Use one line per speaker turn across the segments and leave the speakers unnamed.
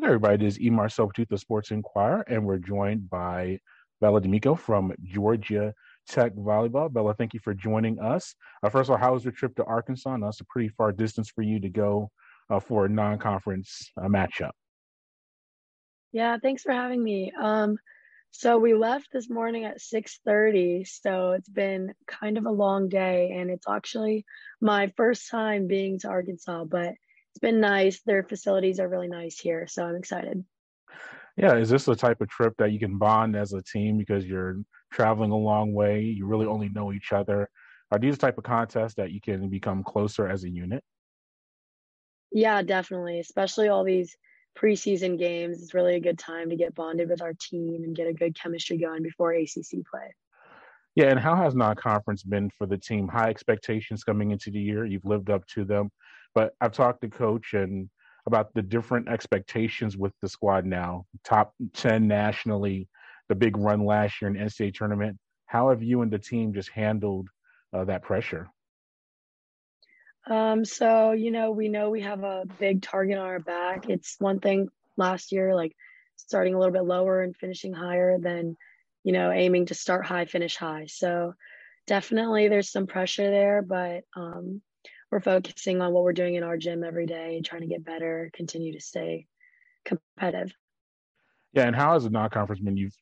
Everybody, this is Marcel Pourtout, the Sports Inquirer, and we're joined by Bella D'Amico from Georgia Tech Volleyball. Bella, thank you for joining us. Uh, first of all, how was your trip to Arkansas? That's a pretty far distance for you to go uh, for a non-conference uh, matchup.
Yeah, thanks for having me. Um, so we left this morning at 6:30, so it's been kind of a long day, and it's actually my first time being to Arkansas, but been nice. Their facilities are really nice here, so I'm excited.
Yeah, is this the type of trip that you can bond as a team because you're traveling a long way? You really only know each other. Are these the type of contests that you can become closer as a unit?
Yeah, definitely. Especially all these preseason games. It's really a good time to get bonded with our team and get a good chemistry going before ACC play.
Yeah, and how has non-conference been for the team? High expectations coming into the year. You've lived up to them. But I've talked to coach and about the different expectations with the squad now. Top 10 nationally, the big run last year in NCAA tournament. How have you and the team just handled uh, that pressure?
Um, so, you know, we know we have a big target on our back. It's one thing last year, like starting a little bit lower and finishing higher than, you know, aiming to start high, finish high. So definitely there's some pressure there, but um, we're focusing on what we're doing in our gym every day, and trying to get better, continue to stay competitive.
Yeah, and how has a non-conference been? You've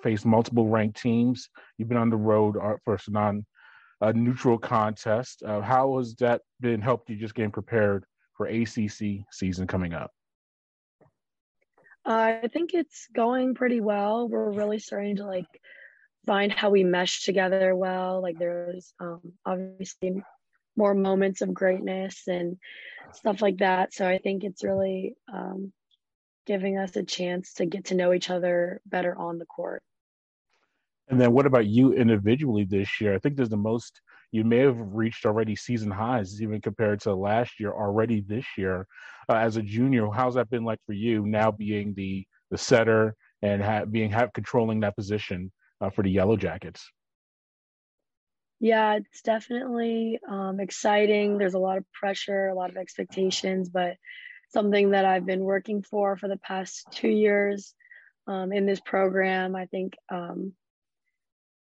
faced multiple ranked teams. You've been on the road uh, for a non a neutral contest. Uh, how has that been helped you just getting prepared for ACC season coming up?
Uh, I think it's going pretty well. We're really starting to like find how we mesh together well. Like there's um, obviously more moments of greatness and stuff like that. So I think it's really um, giving us a chance to get to know each other better on the court.
And then what about you individually this year? I think there's the most you may have reached already season highs, even compared to last year already this year. Uh, as a junior, how's that been like for you now being the the setter and ha- being have controlling that position uh, for the Yellow Jackets?
Yeah, it's definitely um, exciting. There's a lot of pressure, a lot of expectations, but something that I've been working for for the past two years um, in this program. I think, um,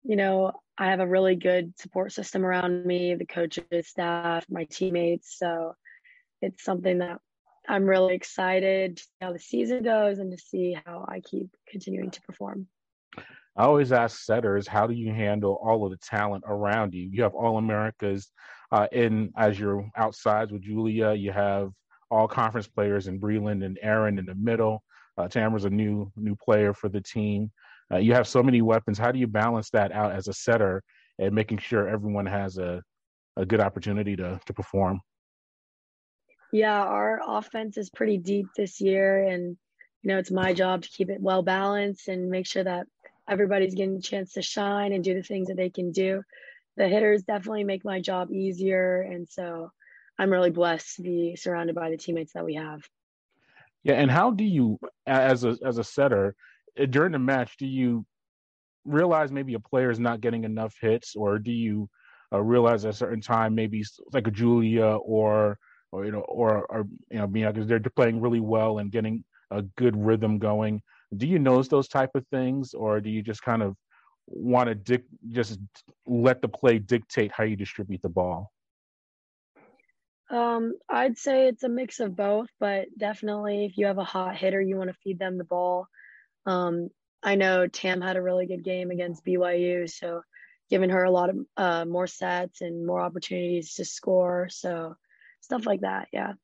you know, I have a really good support system around me, the coaches, staff, my teammates. So it's something that I'm really excited to see how the season goes and to see how I keep continuing to perform.
I always ask setters, how do you handle all of the talent around you? You have all Americas uh, in as your outsides with Julia. You have all conference players in Breland and Erin in the middle. Uh, Tamara's a new new player for the team. Uh, you have so many weapons. How do you balance that out as a setter and making sure everyone has a, a good opportunity to to perform?
Yeah, our offense is pretty deep this year, and you know it's my job to keep it well balanced and make sure that everybody's getting a chance to shine and do the things that they can do. The hitters definitely make my job easier. And so I'm really blessed to be surrounded by the teammates that we have.
Yeah, and how do you, as a as a setter, eh, during the match, do you realize maybe a player is not getting enough hits, or do you uh, realize at a certain time maybe like a Julia or or you know or or you know because they're playing really well and getting a good rhythm going? Do you notice those type of things or do you just kind of want to dic- just let the play dictate how you distribute the ball
um, I'd say it's a mix of both, but definitely if you have a hot hitter, you want to feed them the ball. Um, I know Tam had a really good game against BYU, so giving her a lot of uh, more sets and more opportunities to score. So stuff like that, yeah.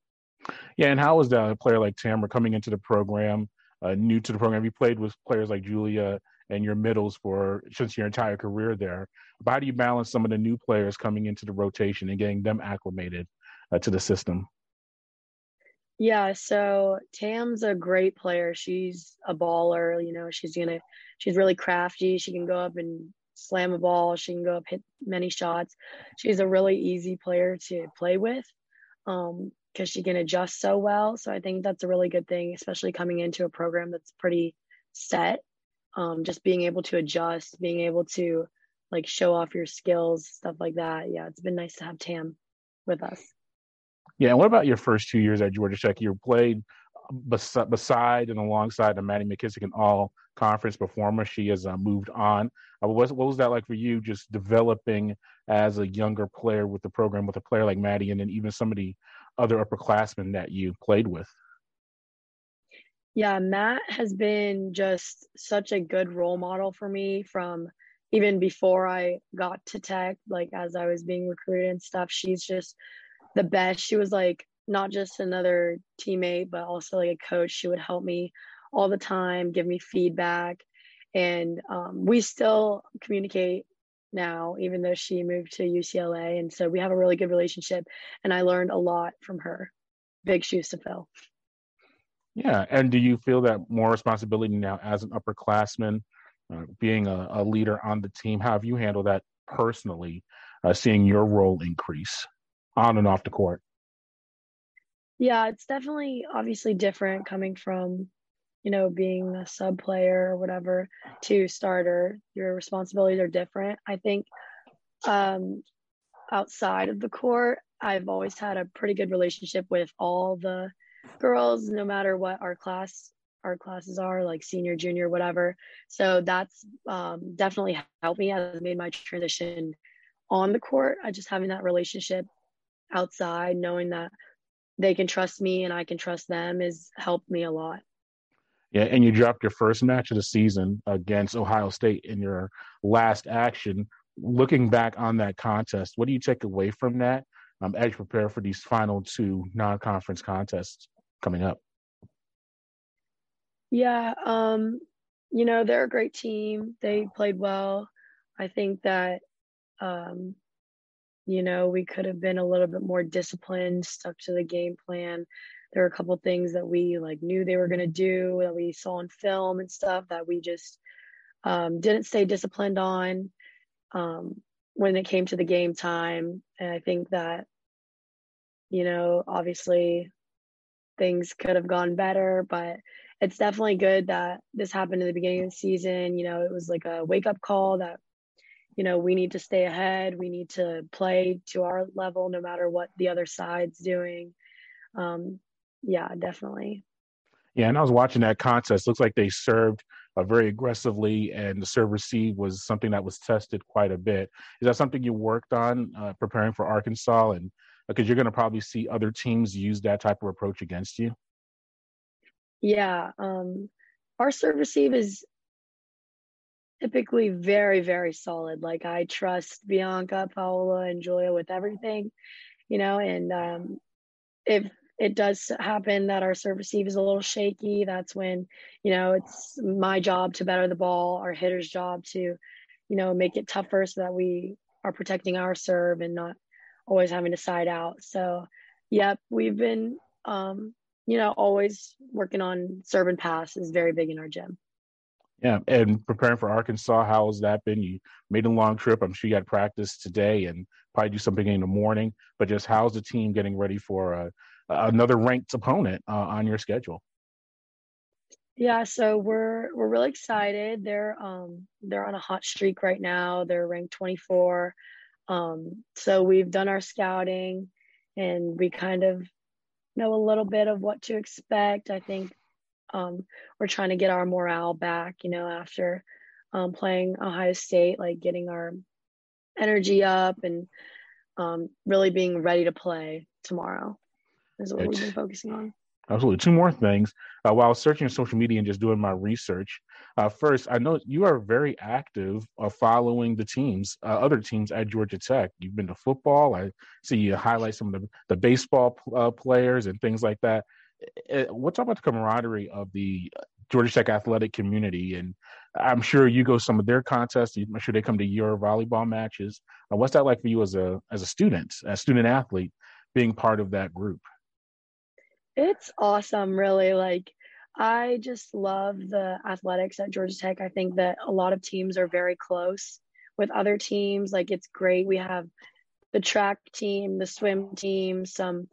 Yeah, and how was that a player like Tamara coming into the program? Uh, new to the program. You played with players like Julia and your middles for since your entire career there. But how do you balance some of the new players coming into the rotation and getting them acclimated uh, to the system?
Yeah, so Tam's a great player. She's a baller. You know, she's gonna, she's really crafty. She can go up and slam a ball. She can go up hit many shots. She's a really easy player to play with. Um, because she can adjust so well. So I think that's a really good thing, especially coming into a program that's pretty set. Um, just being able to adjust, being able to like show off your skills, stuff like that. Yeah, it's been nice to have Tam with us.
Yeah, and what about your first two years at Georgia Tech? You played beside, beside and alongside the Maddie McKissick an all conference performer. She has uh, moved on. Uh, what, what, was that like for you, just developing as a younger player with the program with a player like Maddie and then even some of the other upperclassmen that you played with?
Yeah, Matt has been just such a good role model for me from even before I got to tech, like as I was being recruited and stuff. She's just the best. She was like not just another teammate, but also like a coach. She would help me all the time, give me feedback. And um, we still communicate now, even though she moved to UCLA. And so we have a really good relationship. And I learned a lot from her. Big shoes to fill.
Yeah. And do you feel that more responsibility now as an upperclassman, uh, being a, a, leader on the team? How have you handled that personally, uh, seeing your role increase on and off the court?
Yeah, it's definitely obviously different coming from, you know, being a sub player or whatever to starter. Your responsibilities are different. I think um, outside of the court, I've always had a pretty good relationship with all the girls, no matter what our class our classes are, like senior, junior, whatever. So that's um, definitely helped me as I made my transition on the court. I just having that relationship outside, knowing that they can trust me and I can trust them has helped me a lot.
Yeah, and you dropped your first match of the season against Ohio State in your last action. Looking back on that contest, what do you take away from that um, as you prepare for these final two non-conference contests coming up?
Yeah, um, you know they're a great team. They played well. I think that um, you know, we could have been a little bit more disciplined, stuck to the game plan. There were a couple things that we like knew they were going to do that we saw in film and stuff that we just um, didn't stay disciplined on um, when it came to the game time. And I think that, you know, obviously things could have gone better, but it's definitely good that this happened in the beginning of the season. You know, it was like a wake up call that you know, we need to stay ahead. We need to play to our level no matter what the other side's doing. Um, yeah, definitely.
Yeah, and I was watching that contest. Looks like they served uh, very aggressively, and the serve receive was something that was tested quite a bit. Is that something you worked on uh, preparing for Arkansas? And because uh, you're going to probably see other teams use that type of approach against you.
Yeah, um, our serve receive is typically very, very solid. Like I trust Bianca, Paola, and Julia with everything, you know, and um, if it does happen that our serve receive is a little shaky, that's when, you know, it's my job to better the ball, our hitter's job to, you know, make it tougher so that we are protecting our serve and not always having to side out. So, yep, we've been, um, you know, always working on serve and pass is very big in our gym.
Yeah, and preparing for Arkansas, how has that been? You made a long trip. I'm sure you had practice today and probably do something in the morning. But just how's the team getting ready for uh, another ranked opponent uh, on your schedule?
Yeah, so we're we're really excited. They're um they're on a hot streak right now. They're ranked 24. Um, so we've done our scouting, and we kind of know a little bit of what to expect. I think um, we're trying to get our morale back, you know, after um, playing Ohio State, like getting our energy up and um, really being ready to play tomorrow is what we've been focusing on.
Absolutely. Two more things. Uh, while searching social media and just doing my research, uh, first, I know you are very active uh, following the teams, uh, other teams at Georgia Tech. You've been to football. I see you highlight some of the, the baseball uh, players and things like that. What's about the camaraderie of the Georgia Tech athletic community? And I'm sure you go some of their contests. I'm sure they come to your volleyball matches. Uh, what's that like for you as a as a student, a student athlete, being part of that group?
It's awesome, really. Like I just love the athletics at Georgia Tech. I think that a lot of teams are very close with other teams. Like it's great. We have the track team, the swim team, some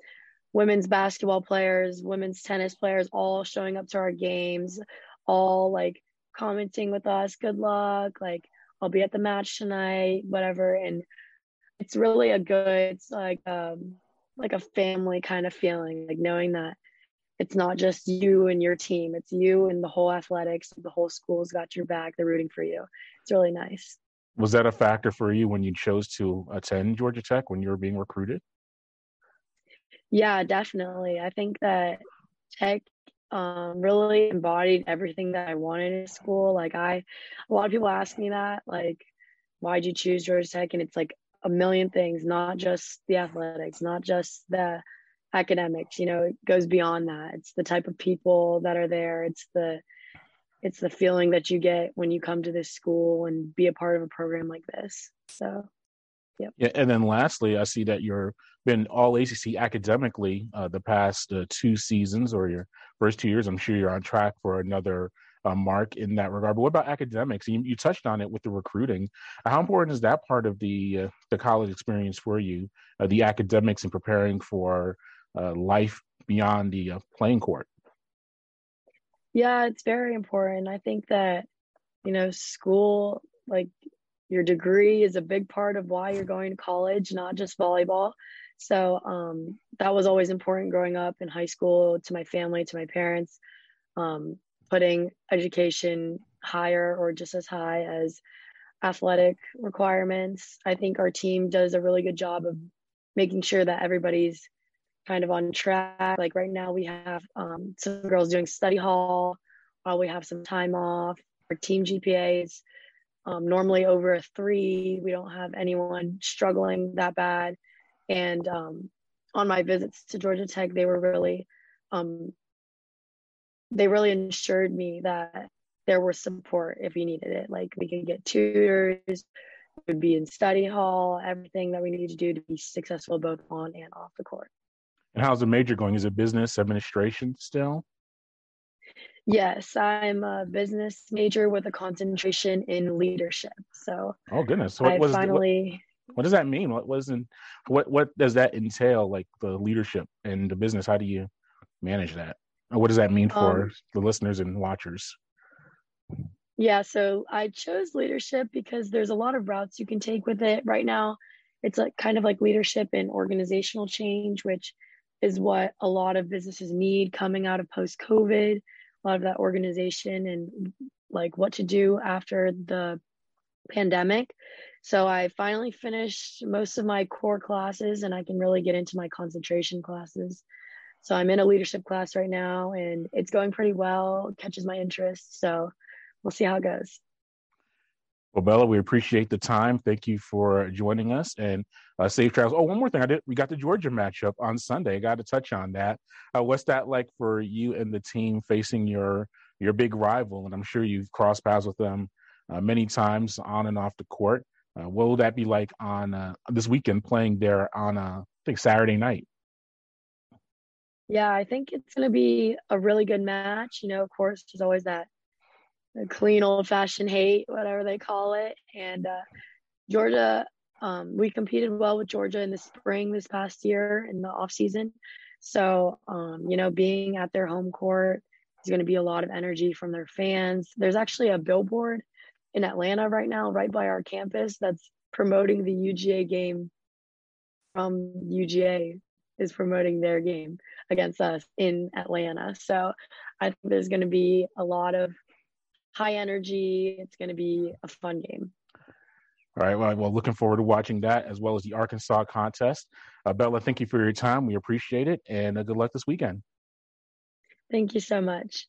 women's basketball players, women's tennis players, all showing up to our games, all like commenting with us, good luck, like I'll be at the match tonight, whatever. And it's really a good, it's like um like a family kind of feeling, like knowing that it's not just you and your team, it's you and the whole athletics, the whole school's got your back, they're rooting for you. It's really nice.
Was that a factor for you when you chose to attend Georgia Tech when you were being recruited?
Yeah, definitely. I think that Tech um, really embodied everything that I wanted in school. Like I, a lot of people ask me that, like, why'd you choose Georgia Tech? And it's like a million things, not just the athletics, not just the academics. You know, it goes beyond that. It's the type of people that are there. It's the it's the feeling that you get when you come to this school and be a part of a program like this. So
Yep. Yeah, and then lastly, I see that you're been all ACC academically uh, the past uh, two seasons or your first two years. I'm sure you're on track for another uh, mark in that regard. But what about academics? You, you, touched on it with the recruiting. How important is that part of the uh, the college experience for you? Uh, the academics and preparing for uh, life beyond the playing court.
Yeah, it's very important. I think that you know school like your degree is a big part of why you're going to college, not just volleyball. So um, that was always important growing up in high school to my family, to my parents, um, putting education higher or just as high as athletic requirements. I think our team does a really good job of making sure that everybody's kind of on track. Like right now, we have um, some girls doing study hall while we have some time off. Our team GPAs um, normally over a three. We don't have anyone struggling that bad. And um, on my visits to Georgia Tech, they were really, um, they really ensured me that there was support if you needed it. Like we could get tutors, would be in study hall, everything that we need to do to be successful both on and off the court.
And how's the major going? Is it business administration still?
Yes, I'm a business major with a concentration in leadership. So,
oh goodness, what,
I finally.
What, what, does that mean? What was in, what what does that entail? Like the leadership and the business. How do you manage that? What does that mean for um, the listeners and watchers?
Yeah, so I chose leadership because there's a lot of routes you can take with it. Right now, it's like kind of like leadership and organizational change, which is what a lot of businesses need coming out of post COVID a lot of that organization and like what to do after the pandemic. So I finally finished most of my core classes and I can really get into my concentration classes. So I'm in a leadership class right now and it's going pretty well, catches my interest. So we'll see how it goes.
Well, Bella, we appreciate the time. Thank you for joining us and uh, safe travels. Oh, one more thing. I did. We got the Georgia matchup on Sunday. I got to touch on that. Uh, what's that like for you and the team facing your your big rival? And I'm sure you've crossed paths with them uh, many times on and off the court. Uh, what will that be like on uh, this weekend playing there on uh, I think Saturday night?
Yeah, I think it's going to be a really good match. You know, of course, there's always that clean old fashioned hate, whatever they call it. And uh, Georgia, um, we competed well with Georgia in the spring this past year in the off season. So, um, you know, being at their home court is going to be a lot of energy from their fans. There's actually a billboard in Atlanta right now, right by our campus, that's promoting the UGA game from UGA is promoting their game against us in Atlanta. So I think there's going to be a lot of high energy. It's going to be a fun game.
All right. Well, well, looking forward to watching that as well as the Arkansas contest. Uh, Bella, thank you for your time. We appreciate it, and uh, good luck this weekend.
Thank you so much.